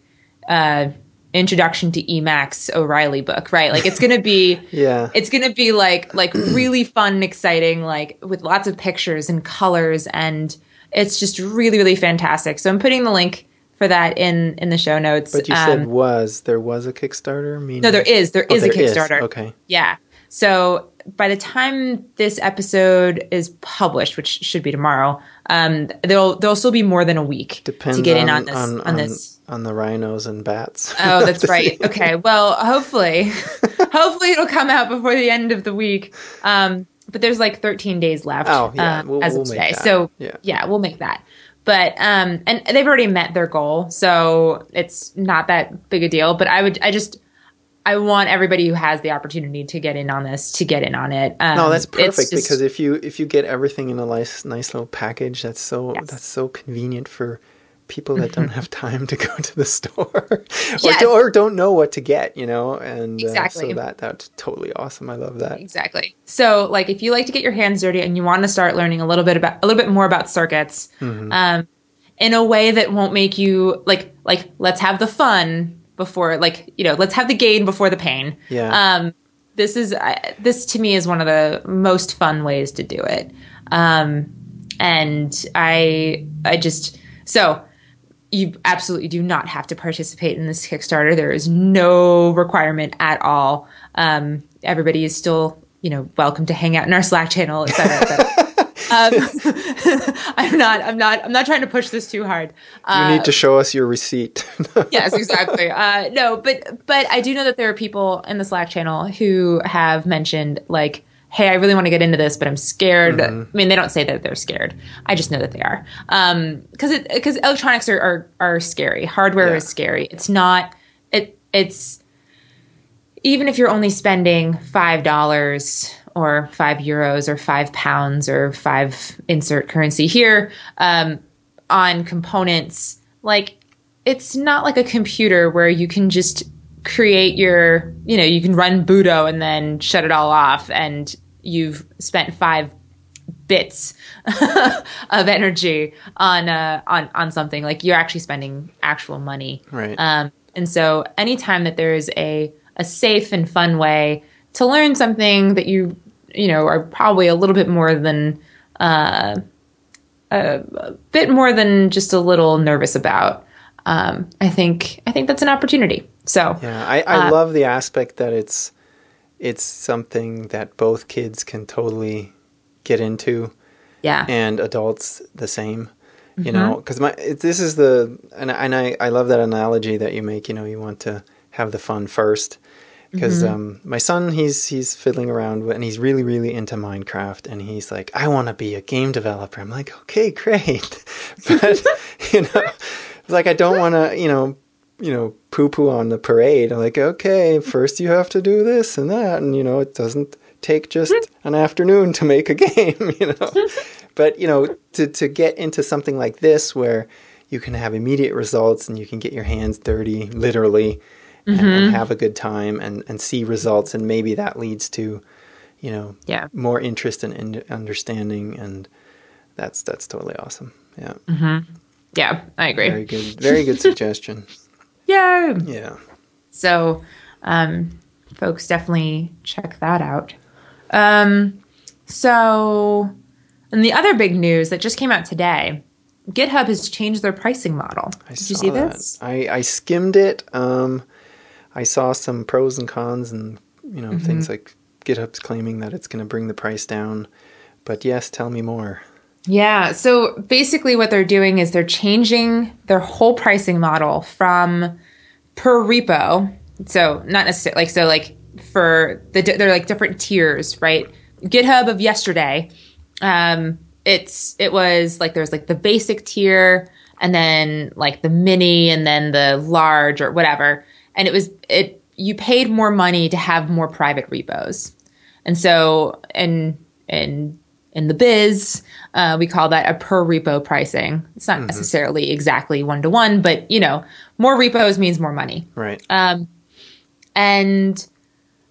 uh, introduction to Emacs O'Reilly book, right? Like it's going to be, Yeah. it's going to be like, like really fun and exciting, like with lots of pictures and colors. And it's just really, really fantastic. So I'm putting the link for that in, in the show notes. But you Um, said was there was a Kickstarter? Meaning no, there is, there Oh, is a there is. Kickstarter. Okay. Yeah. So by the time this episode is published, which should be tomorrow, um, there'll there'll still be more than a week Depends to get on, in on this on, on, this. On the rhinos and bats. Oh, that's right. Okay. Well, hopefully, hopefully it'll come out before the end of the week. Um, but there's like 13 days left. Oh, yeah. uh, We'll- as we'll of make today. So Yeah. we'll make that. But um, and they've already met their goal, so it's not that big a deal. But I would, I just, I want everybody who has the opportunity to get in on this to get in on it. Um, No, that's perfect just- because if you if you get everything in a nice nice little package, that's so Yes. that's so convenient for people that don't have time to go to the store or, Yes. do, or don't know what to get, you know. And uh, Exactly. so that that's totally awesome. I love that. Exactly. So, like, if you like to get your hands dirty and you want to start learning a little bit about a little bit more about circuits, Mm-hmm. um, in a way that won't make you like like let's have the fun before like you know let's have the gain before the pain. Yeah. Um, this is I this to me is one of the most fun ways to do it. Um, and I I just so you absolutely do not have to participate in this Kickstarter. There is no requirement at all. Um, everybody is still, you know, welcome to hang out in our Slack channel, et cetera, et cetera. um, I'm not, I'm not, I'm not trying to push this too hard. Uh, you need to show us your receipt. yes, exactly. Uh, no, but but I do know that there are people in the Slack channel who have mentioned like, "Hey, I really want to get into this, but I'm scared." I mean, they don't say that they're scared. I just know that they are because it because electronics are, are are scary. Hardware Yeah. is scary. It's not. It it's even if you're only spending five dollars or five euros or five pounds or five insert currency here um, on components, like it's not like a computer where you can just create your, you know, you can run Budo and then shut it all off, and you've spent five bits of energy on uh, on on something. Like you're actually spending actual money, Right. Um, and so, anytime that there is a a safe and fun way to learn something that you you know are probably a little bit more than uh, a, a bit more than just a little nervous about, um, I think I think that's an opportunity. So Yeah, I, I Uh, love the aspect that it's it's something that both kids can totally get into yeah, and adults the same. You Mm-hmm. know, because my it, this is the and I- and I I love that analogy that you make. You know, you want to have the fun first. Because Mm-hmm. um, my son, he's he's fiddling around with, and he's really really into Minecraft, and he's like, I want to be a game developer. I'm like, okay, great, but you know, it's like I don't want to, you know, you know, poo poo on the parade. I'm like, okay, first you have to do this and that, and you know, it doesn't take just hmm. an afternoon to make a game, you know. but you know, to to get into something like this where you can have immediate results and you can get your hands dirty, literally, and, and mm-hmm. have a good time and and see results, and maybe that leads to, you know, yeah, more interest and in understanding, and that's that's totally awesome. Yeah, mm-hmm. yeah. I agree. very good, very good suggestion. Yeah. Yeah. So, um, folks, definitely check that out. Um, so, and the other big news that just came out today, GitHub has changed their pricing model. I Did you see that. this? I, I skimmed it. Um, I saw some pros and cons, and you know Mm-hmm. things like GitHub's claiming that it's going to bring the price down. But yes, tell me more. Yeah. So basically, what they're doing is they're changing their whole pricing model from per repo. So not necessarily like so like for the they're like different tiers, right? GitHub of yesterday, um, it's it was like there's like the basic tier and then like the mini and then the large or whatever, and it was it you paid more money to have more private repos, and so and and in the biz, uh, we call that a per repo pricing. It's not necessarily exactly one to one, but you know, more repos means more money. Right. Uh, And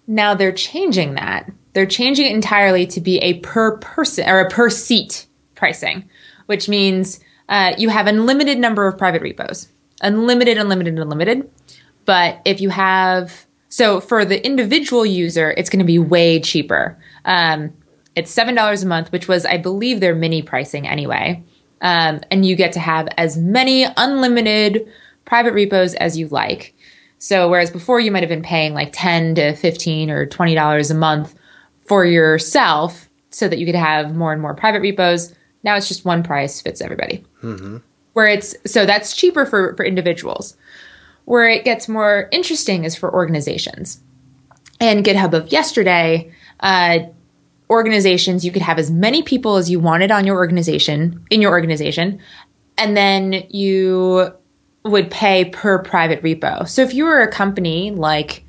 now they're changing that they're changing it entirely to be a per person or a per seat pricing, which means uh, you have unlimited number of private repos, unlimited, unlimited, unlimited. But if you have so for the individual user, it's going to be way cheaper. Um, it's seven dollars a month, which was, I believe, their mini pricing anyway. Um, and you get to have as many unlimited private repos as you like. So whereas before you might have been paying like 10 to 15 or $20 a month for yourself so that you could have more and more private repos, now it's just one price fits everybody. Mm-hmm. Where it's so that's cheaper for for individuals. Where it gets more interesting is for organizations. And GitHub of yesterday, uh, organizations you could have as many people as you wanted on your organization in your organization, and then you would pay per private repo. So if you were a company like,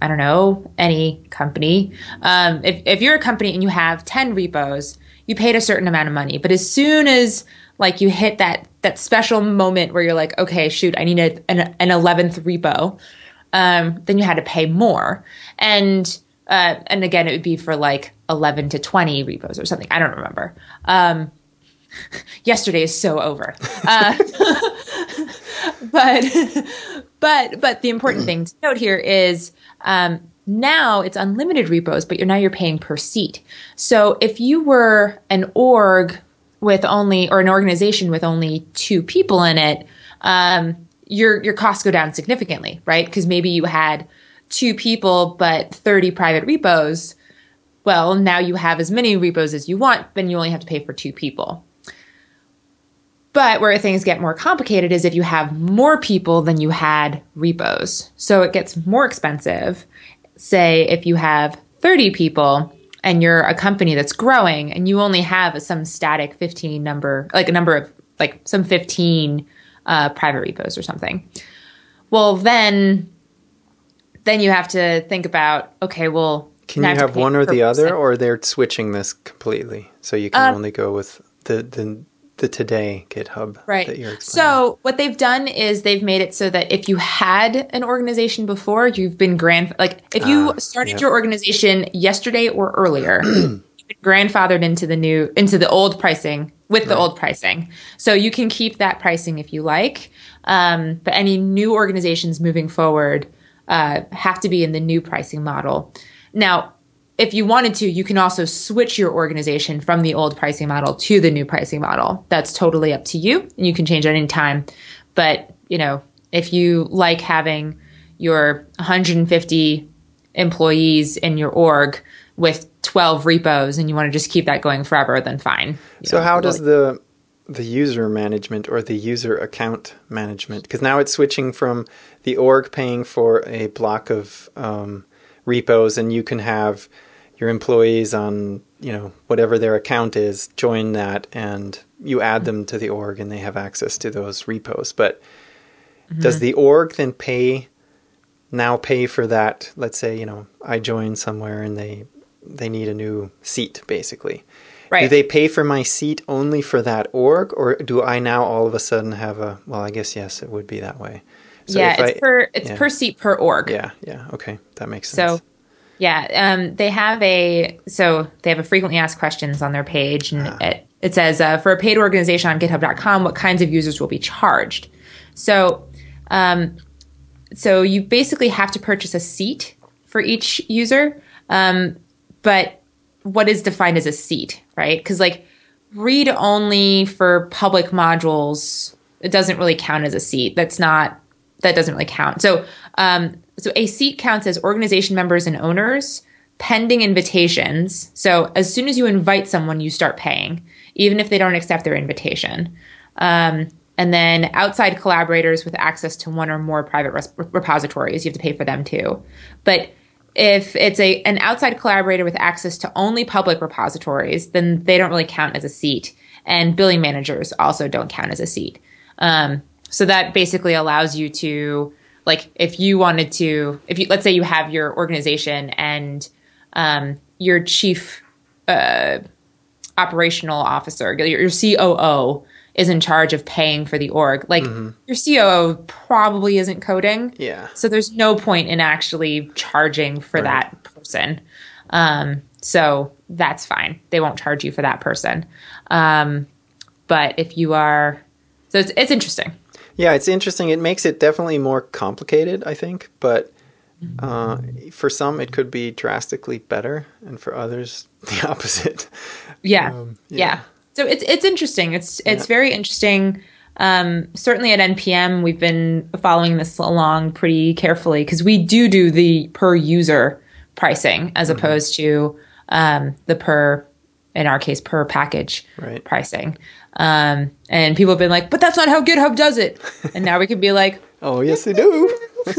I don't know, any company, um, if, if you're a company and you have 10 repos, you paid a certain amount of money. But as soon as like you hit that that special moment where you're like, okay, shoot, I need a, an, an 11th repo, um, then you had to pay more. And uh, and again, it would be for like 11 to 20 repos or something. I don't remember. Um, yesterday is so over. Uh, but but but the important thing to note here is um, now it's unlimited repos, but you're now you're paying per seat. So if you were an org with only or an organization with only two people in it, um, your your costs go down significantly, right? Because maybe you had two people but 30 private repos. Well, now you have as many repos as you want, then you only have to pay for two people. But where things get more complicated is if you have more people than you had repos. So it gets more expensive. Say if you have 30 people and you're a company that's growing and you only have some static 15 number, like a number of, like some 15 uh, private repos or something. Well, then, then you have to think about, okay, well, can you have one or the other, or they're switching this completely, so you can um, only go with the the the today GitHub that you explained. right. So what they've done is they've made it so that if you had an organization before, you've been grand like if you uh, started yep. your organization yesterday or earlier, you've been grandfathered into the new into the old pricing with right. the old pricing. So you can keep that pricing if you like. Um, but any new organizations moving forward uh, have to be in the new pricing model. Now, if you wanted to, you can also switch your organization from the old pricing model to the new pricing model. That's totally up to you, and you can change at any time. But you know, if you like having your 150 employees in your org with 12 repos and you want to just keep that going forever, then fine. so know, how does the the user management or the user account management? Because now it's switching from the org paying for a block of um, repos, and you can have your employees on you know whatever their account is join that and you add them to the org and they have access to those repos. But mm-hmm. does the org then pay now pay for that? Let's say you know i join somewhere and they they need a new seat basically. Right. do they pay for my seat only for that org or do i now all of a sudden have a well i guess yes it would be that way so yeah it's I, per it's yeah. per seat per org yeah yeah okay that makes sense so yeah, um, they have a so they have a frequently asked questions on their page, and uh. it, it says uh, for a paid organization on GitHub.com, what kinds of users will be charged? So, um, so you basically have to purchase a seat for each user, um, but what is defined as a seat, right? Because like read only for public modules, it doesn't really count as a seat. That's not that doesn't really count. So um, so a seat counts as organization members and owners pending invitations. So as soon as you invite someone, you start paying, even if they don't accept their invitation. Um, and then outside collaborators with access to one or more private res- repositories, you have to pay for them too. But if it's a an outside collaborator with access to only public repositories, then they don't really count as a seat. And billing managers also don't count as a seat. Um, so that basically allows you to like if you wanted to if you let's say you have your organization and um, your chief uh, operational officer your, your, coo is in charge of paying for the org like mm-hmm. your coo probably isn't coding yeah so there's no point in actually charging for right. that person um, So that's fine. They won't charge you for that person. Um, but if you are, so it's, it's interesting. Yeah, it's interesting. It makes it definitely more complicated, I think, but uh, for some it could be drastically better, and for others the opposite. Yeah. Um, yeah. yeah. So it's it's interesting. It's it's Yeah. very interesting. Um, certainly at NPM, we've been following this along pretty carefully because we do do the per user pricing as Mm-hmm. opposed to um, the per, in our case, per package Right. pricing. Um, and people have been like, "But that's not how GitHub does it." And now we can be like, Oh, yes, they do.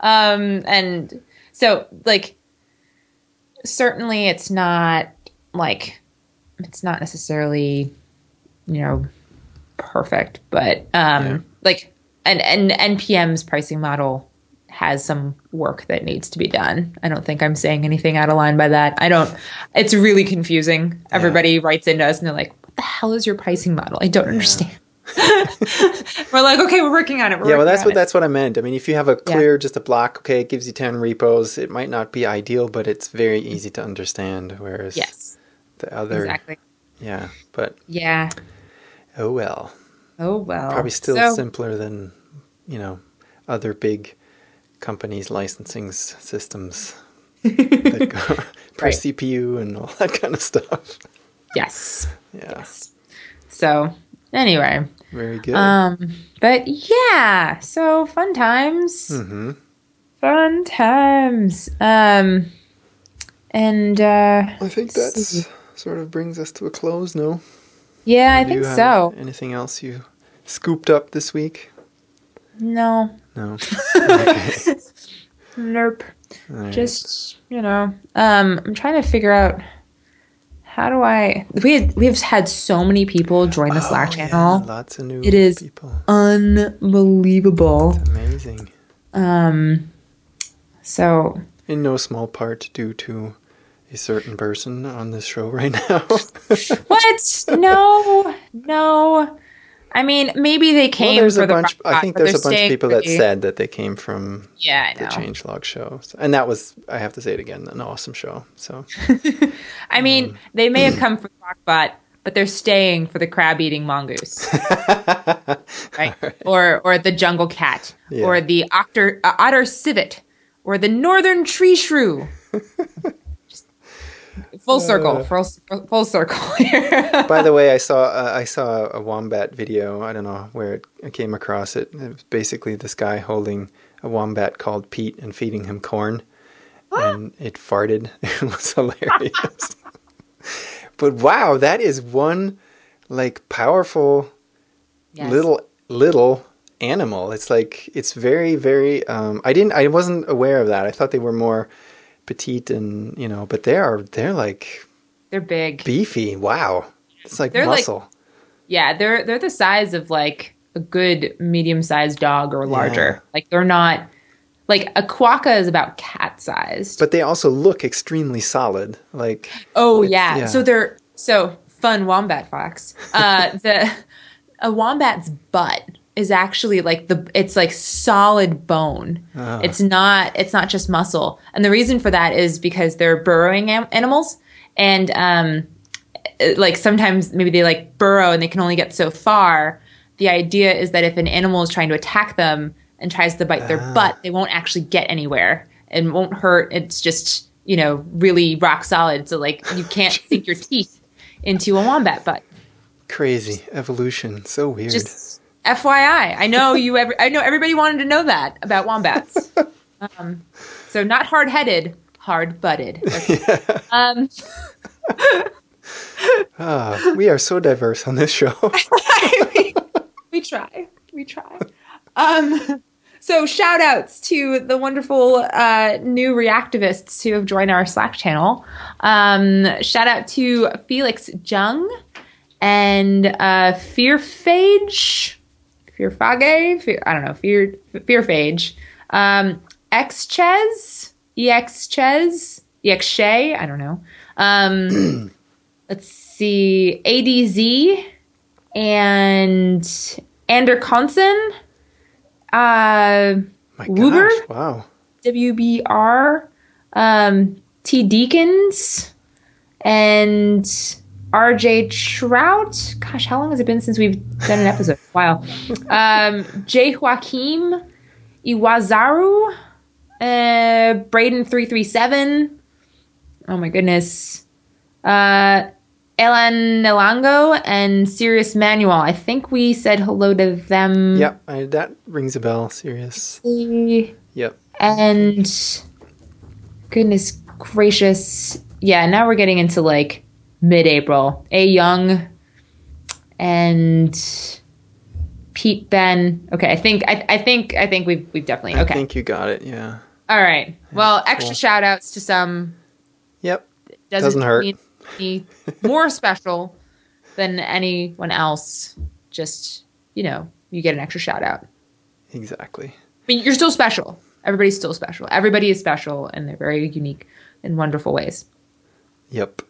um and so like certainly it's not like it's not necessarily you know perfect but um Yeah. like and and npm's pricing model has some work that needs to be done. I don't think i'm saying anything out of line by that. I don't it's really confusing. Everybody writes into us and they're like what the hell is your pricing model? I don't understand. We're like okay we're working on it we're yeah, well, that's what it. that's what I meant. I mean, if you have a clear, just a block, okay, it gives you ten repos. It might not be ideal, but it's very easy to understand. Whereas yes. the other, exactly. Yeah, but yeah. Oh well, oh well. Probably still So- simpler than you know other big companies' licensing systems that go per Right. CPU and all that kind of stuff. yes Yeah, so anyway very good. um but yeah so fun times hmm fun times um and uh I think that's sort of brings us to a close. No, yeah i think so Anything else you scooped up this week? no No. All right. just you know um i'm trying to figure out how do i we had, we've had so many people join the slack Oh, yeah, channel lots of new It is- people. unbelievable Amazing. um so In no small part due to a certain person on this show right now. what no no i mean maybe they came well, there's a the bunch. rock I think there's a bunch of people that said that they came from yeah the Changelog show, and that was I have to say it again, an awesome show. So. I mean they may have come from rockbot but they're staying for the crab eating mongoose. Right. Or or the jungle cat. Yeah. or the otter uh, otter civet. Or the northern tree shrew full circle Uh. full, full circle here By the way, I saw uh, I saw a wombat video. I don't know where it, I came across it. It was basically this guy holding a wombat called Pete and feeding him corn, and it farted. It was hilarious. but wow, that is one like powerful Yes. little little animal. It's like it's very very. Um, I didn't. I wasn't aware of that. I thought they were more petite and you know, but they are they're like they're big beefy. Wow, it's like They're like- muscle. Yeah, they're they're the size of like a good medium sized dog or larger. Yeah. Like they're not like a quokka is about cat sized. but they also look extremely solid. Like oh yeah. yeah. So they're so fun wombat fox. Uh the a wombat's butt is actually like the it's like solid bone. Ah. It's not it's not just muscle. And the reason for that is because they're burrowing am- animals and um uh, like sometimes maybe they like burrow and they can only get so far. The idea is that if an animal is trying to attack them and tries to bite their Ah. butt, they won't actually get anywhere and won't hurt. It's just, you know, really rock solid. So like you can't sink your teeth into a wombat butt. crazy evolution, so weird. Just FYI. I know you ever I know everybody wanted to know that about wombats. um, so not hard headed, hard butted. Um Ah, we are so diverse on this show. we try. We try. Um, so shout outs to the wonderful uh, new reactivists who have joined our Slack channel. Um, shout out to Felix Jung and uh, Fearphage. Fearfage? Fear, I don't know. Fear Fearphage. Um, Xchez. Exchez. Exshay. I don't know. Um, let's see. ADZ and Ander Conson, uh, My Wuber? gosh, wow. WBR, um, T. Deacons and RJ Trout. Gosh, how long has it been since we've done an episode? wow. Um, J. Joaquim Iwazaru. Uh, Braden337. Oh my goodness. Uh, Elan Nelango and Sirius Manuel. I think we said hello to them. Yep, I, that rings a bell. Serious. Yep. And goodness gracious. Yeah, now we're getting into like mid April. A Young and Pete Ben. Okay, I think I, I think I think we've we've definitely okay. I think you got it. Yeah. All right. Well, extra cool. shout outs to some Yep. doesn't, Doesn't hurt. mean any more special than anyone else. Just you know, you get an extra shout out. Exactly. I mean, you're still special. Everybody's still special. Everybody is special, and they're very unique in wonderful ways. Yep.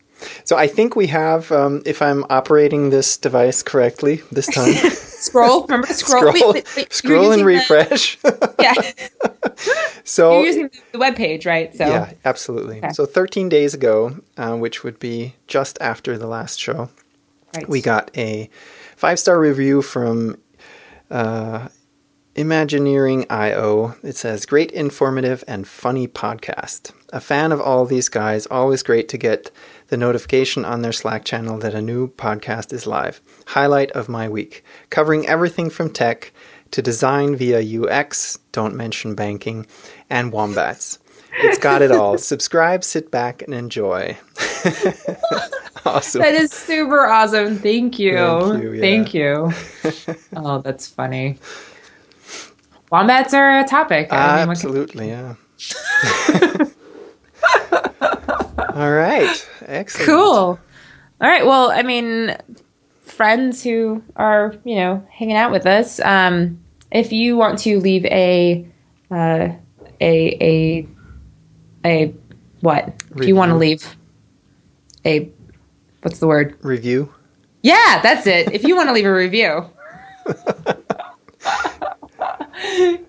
So I think we have, um, if I'm operating this device correctly this time, Scroll. Remember to scroll. scroll, Wait, wait, wait, scroll and using the- refresh. yeah, so you're using the web page, right? So yeah, absolutely. Okay. So 13 days ago, uh, which would be just after the last show, right. we got a five star review from uh, Imagineering IO. It says, Great, informative, and funny podcast. A fan of all these guys, always great to get the notification on their Slack channel that a new podcast is live. Highlight of my week. Covering everything from tech to design via UX, don't mention banking, and wombats. It's got it all. Subscribe, sit back, and enjoy. awesome. That is super awesome. Thank you. Thank you, yeah. Thank you. oh, that's funny. Wombats are a topic. I mean, what can- Absolutely, yeah. All right. Excellent. Cool. All right. Well, I mean, friends who are you know hanging out with us. Um, if you want to leave a uh, a a a what? If you want to leave a what's the word? Review. Yeah, that's it. If you want to leave a review.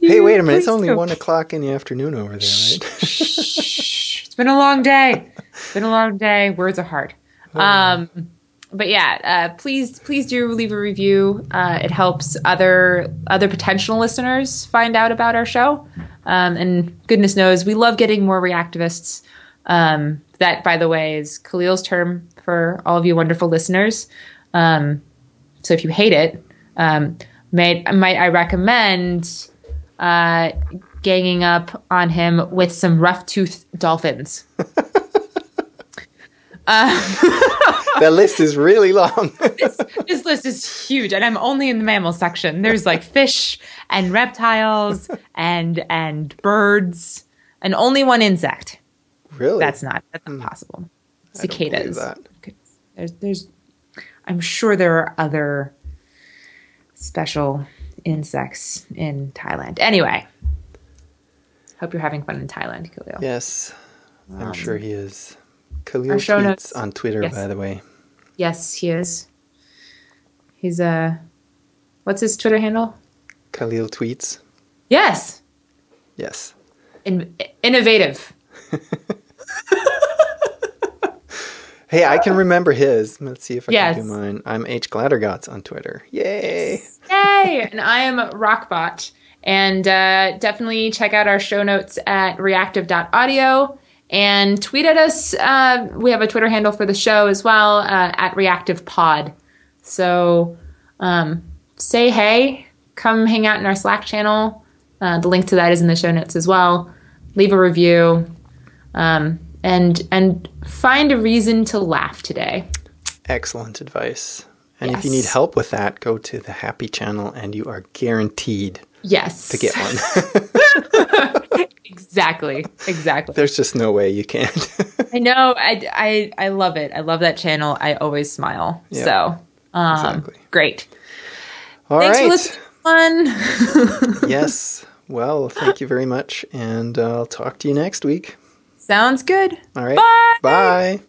Hey, wait a minute. It's only one o'clock in the afternoon over there, right? It's been a long day. It's been a long day. Words are hard. Um, but yeah, uh, please, please do leave a review. Uh, it helps other other potential listeners find out about our show. Um, and goodness knows, we love getting more reactivists. Um, that, by the way, is Kahlil's term for all of you wonderful listeners. Um, so if you hate it, um, might might I recommend uh, ganging up on him with some rough tooth dolphins. The list is really long. this list is huge, and I'm only in the mammal section. There's like fish and reptiles and and birds, and only one insect. really? That's not that's hmm. not possible. believe Cicadas. that. There's there's I'm sure there are other special insects in Thailand. Anyway, hope you're having fun in Thailand, Kahlil. yes, I'm Um, sure he is. Kahlil our show tweets notes- on Twitter, Yes. by the way. Yes, he is. He's uh what's his Twitter handle? Kahlil tweets. Yes. Yes. In- innovative. Hey, I can remember his. Let's see if I Yes. can do mine. I'm H Glattergots on Twitter. Yay! Yay! and I am Rockbot. And uh, definitely check out our show notes at reactive.audio and tweet at us. Uh, we have a Twitter handle for the show as well uh, at reactivepod. So um, say hey, come hang out in our Slack channel. Uh, the link to that is in the show notes as well. Leave a review. Um, and and find a reason to laugh today. Excellent advice. And if you need help with that, go to the Happy channel and you are guaranteed Yes. to get one. exactly. Exactly. There's just no way you can't. I know. I, I, I love it. I love that channel. I always smile. Yeah, so, um, exactly. great. All Thanks right. for listening. Fun. yes. Well, thank you very much. And uh, I'll talk to you next week. Sounds good. All right. Bye. Bye.